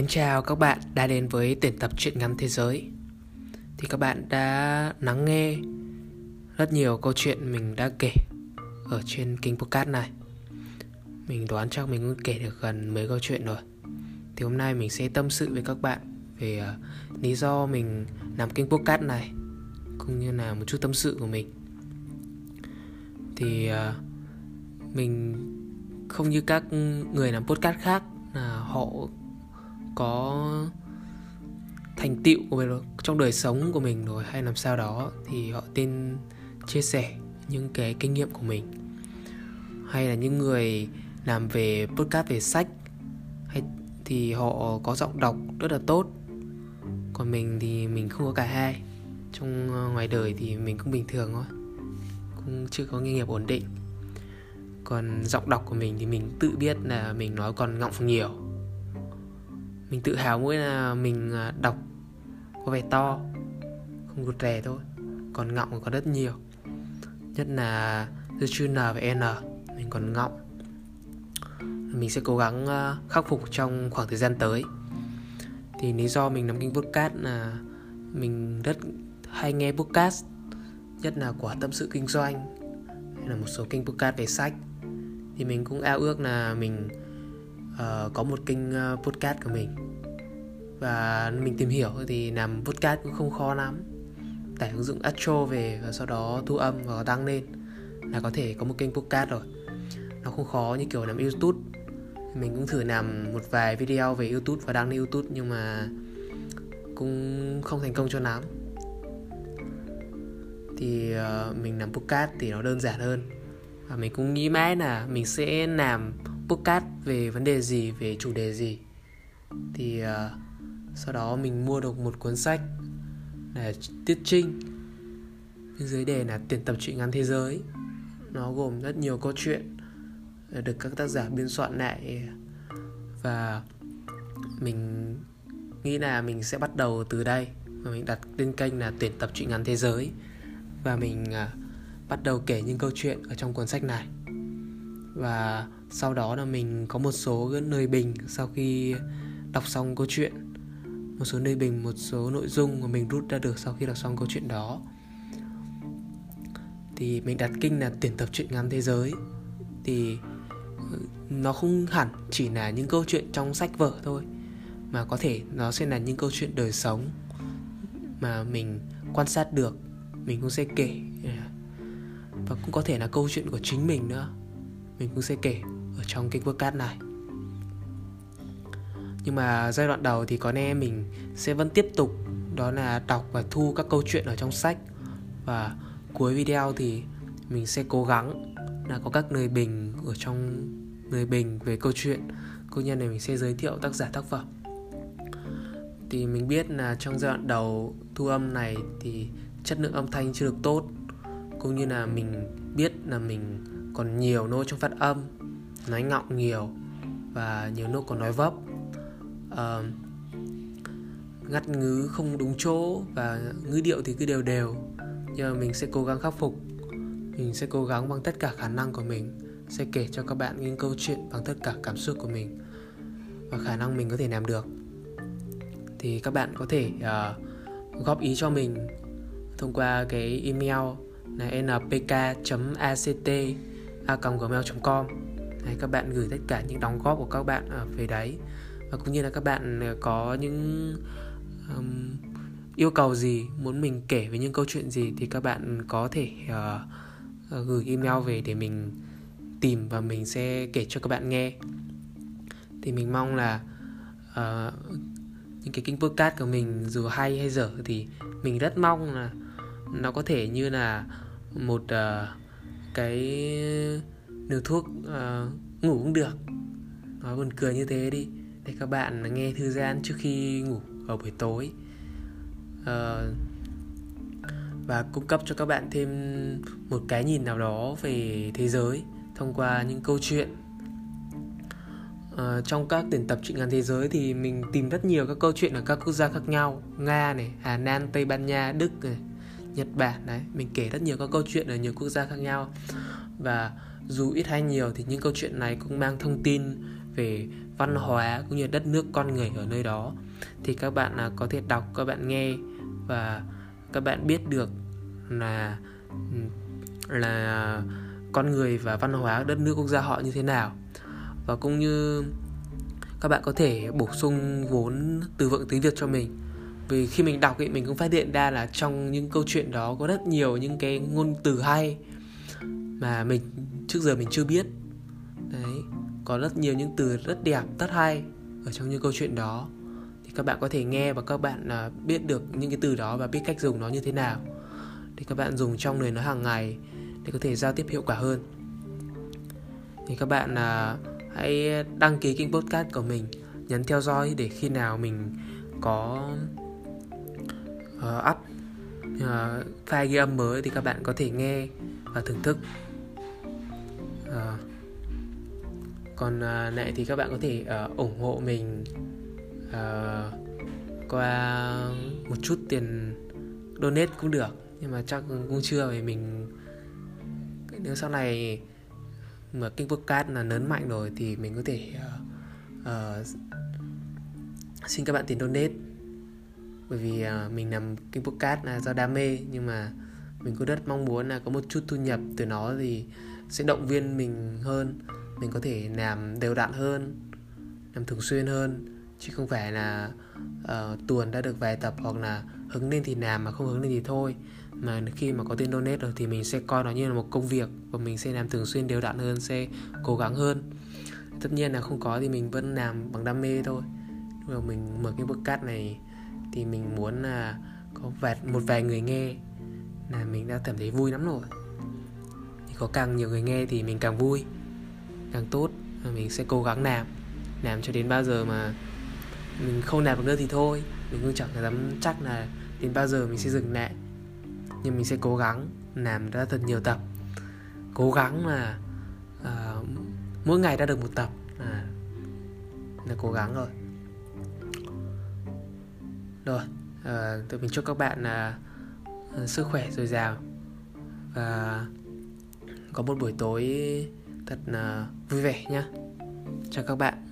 Kính chào các bạn đã đến với tuyển tập truyện ngắn thế giới. Thì các bạn đã lắng nghe rất nhiều câu chuyện mình đã kể ở trên kênh podcast này. Mình đoán chắc mình cũng kể được gần mấy câu chuyện rồi. Thì hôm nay mình sẽ tâm sự với các bạn về uh, lý do mình làm kênh podcast này Cũng như là một chút tâm sự của mình. Thì uh, mình không như các người làm podcast khác là họ có thành tựu của trong đời sống của mình rồi hay làm sao đó, thì họ tin, chia sẻ những cái kinh nghiệm của mình. Hay là những người làm về podcast, về sách, hay thì họ có giọng đọc rất là tốt. Còn mình thì mình không có cả hai. Trong ờ, ngoài đời thì mình cũng bình thường thôi, cũng chưa có nghề nghiệp ổn định. Còn giọng đọc của mình thì mình tự biết là mình nói còn ngọng nhiều mình tự hào mỗi là mình à, đọc có vẻ to, không rụt rè thôi, còn ngọng có rất nhiều. Nhất là từ chữ n và n, mình còn ngọng. Mình sẽ cố gắng à, khắc phục trong khoảng thời gian tới. Thì lý do mình nắm kinh podcast là mình rất hay nghe podcast, nhất là của tâm sự kinh doanh, hay là một số kênh podcast về sách. Thì mình cũng ao ước là mình uh, có một kênh uh, podcast của mình. Và mình tìm hiểu thì làm podcast cũng không khó lắm. Tải ứng dụng Astro về và sau đó thu âm và đăng lên là có thể có một kênh podcast rồi. Nó không khó như kiểu làm YouTube. Mình cũng thử làm một vài video về YouTube và đăng lên YouTube nhưng mà cũng không thành công cho lắm. Thì uh, mình làm podcast thì nó đơn giản hơn. Và mình cũng nghĩ mãi là mình sẽ làm podcast về vấn đề gì về chủ đề gì. Thì uh, sau đó mình mua được một cuốn sách là tiết trinh. Bên dưới đề là tuyển tập truyện ngắn thế giới. Nó gồm rất nhiều câu chuyện được các tác giả biên soạn lại. Và mình nghĩ là mình sẽ bắt đầu từ đây. Và mình đặt tên kênh là tuyển tập truyện ngắn thế giới. Và mình uh, bắt đầu kể những câu chuyện ở trong cuốn sách này. Và sau đó là mình có một số nơi bình sau khi đọc xong câu chuyện. Một số nơi bình, một số nội dung mà mình rút ra được sau khi đọc xong câu chuyện đó. Thì mình đặt kinh là tuyển tập truyện ngắn thế giới. Thì ừ, nó không hẳn chỉ là những câu chuyện trong sách vở thôi, mà có thể nó sẽ là những câu chuyện đời sống mà mình quan sát được, mình cũng sẽ kể. À, và cũng có thể là câu chuyện của chính mình nữa, mình cũng sẽ kể ở trong kênh podcast này. Nhưng mà giai đoạn đầu thì có lẽ mình sẽ vẫn tiếp tục, đó là đọc và thu các câu chuyện ở trong sách. Và cuối video thì mình sẽ cố gắng là có các lời bình ở trong, lời bình về câu chuyện. Cô nhân này mình sẽ giới thiệu tác giả tác phẩm. Thì mình biết là trong giai đoạn đầu thu âm này thì chất lượng âm thanh chưa được tốt. Cũng như là mình biết là mình còn nhiều nỗi trong phát âm nói ngọng nhiều và nhiều lúc còn nói vấp. Uh, ngắt ngứ không đúng chỗ và ngữ điệu thì cứ đều đều nhưng mà mình sẽ cố gắng khắc phục. Mình sẽ cố gắng bằng tất cả khả năng của mình sẽ kể cho các bạn những câu chuyện bằng tất cả cảm xúc của mình và khả năng mình có thể làm được. Thì các bạn có thể uh, góp ý cho mình thông qua cái email là npk.act@gmail.com này các bạn gửi tất cả những đóng góp của các bạn ở về đấy. Và cũng như là các bạn ờ, có những um, yêu cầu gì muốn mình kể về những câu chuyện gì thì các bạn có thể uh, gửi email về để mình tìm và mình sẽ kể cho các bạn nghe. Thì mình mong là uh, những cái kênh podcast của mình dù hay hay dở thì mình rất mong là nó có thể như là một uh, cái liều thuốc uh, ngủ cũng được. Nói buồn cười như thế đi. Để các bạn nghe thư giãn trước khi ngủ ở buổi tối. Uh, và cung cấp cho các bạn thêm một cái nhìn nào đó về thế giới thông qua những câu chuyện. Uh, trong các tuyển tập truyện ngắn thế giới thì mình tìm rất nhiều các câu chuyện ở các quốc gia khác nhau. Nga này hà lan tây ban nha đức này Nhật Bản đấy mình kể rất nhiều các câu chuyện ở nhiều quốc gia khác nhau. Và dù ít hay nhiều thì những câu chuyện này cũng mang thông tin về văn hóa cũng như đất nước con người ở nơi đó. Thì các bạn à, có thể đọc, các bạn nghe và các bạn biết được là là con người và văn hóa đất nước quốc gia họ như thế nào. Và cũng như các bạn có thể bổ sung vốn từ vựng tiếng Việt cho mình. Vì khi mình đọc thì mình cũng phát hiện ra là trong những câu chuyện đó có rất nhiều những cái ngôn từ hay mà mình trước giờ mình chưa biết. Đấy có rất nhiều những từ rất đẹp rất hay ở trong những câu chuyện đó. Thì các bạn có thể nghe và các bạn à, biết được những cái từ đó và biết cách dùng nó như thế nào để các bạn dùng trong lời nói hàng ngày để có thể giao tiếp hiệu quả hơn. Thì các bạn à, hãy đăng ký kênh podcast của mình nhấn theo dõi để khi nào mình có uh, up uh, file ghi âm mới thì các bạn có thể nghe và thưởng thức à, còn à, lại thì các bạn có thể à, ủng hộ mình à, qua một chút tiền donate cũng được nhưng mà chắc cũng chưa vì mình nếu sau này mà kênh podcast là lớn mạnh rồi thì mình có thể uh, uh, xin các bạn tiền donate. Bởi vì uh, mình làm kênh podcast là do đam mê nhưng mà mình cũng rất mong muốn là có một chút thu nhập từ nó thì sẽ động viên mình hơn. Mình có thể làm đều đặn hơn làm thường xuyên hơn. Chứ không phải là uh, tuần đã được vài tập hoặc là hứng lên thì làm mà không hứng lên thì thôi. Mà khi mà có tiền donate rồi thì mình sẽ coi nó như là một công việc và mình sẽ làm thường xuyên đều đặn hơn sẽ cố gắng hơn. Tất nhiên là không có thì mình vẫn làm bằng đam mê thôi. Nhưng mà mình mở cái podcast này thì mình muốn là có vài, một vài người nghe là mình đã cảm thấy vui lắm rồi. Thì có càng nhiều người nghe thì mình càng vui càng tốt và mình sẽ cố gắng làm làm cho đến bao giờ mà mình không làm được nữa thì thôi. Mình cũng chẳng dám chắc là đến bao giờ mình sẽ dừng lại. Nhưng mình sẽ cố gắng làm ra thật nhiều tập. Cố gắng là uh, ờ, mỗi ngày đã được một tập là là cố gắng rồi. Rồi uh, tụi mình chúc các bạn uh, Ờ, sức khỏe dồi dào. Và có một buổi tối thật là vui vẻ nhé chào các bạn.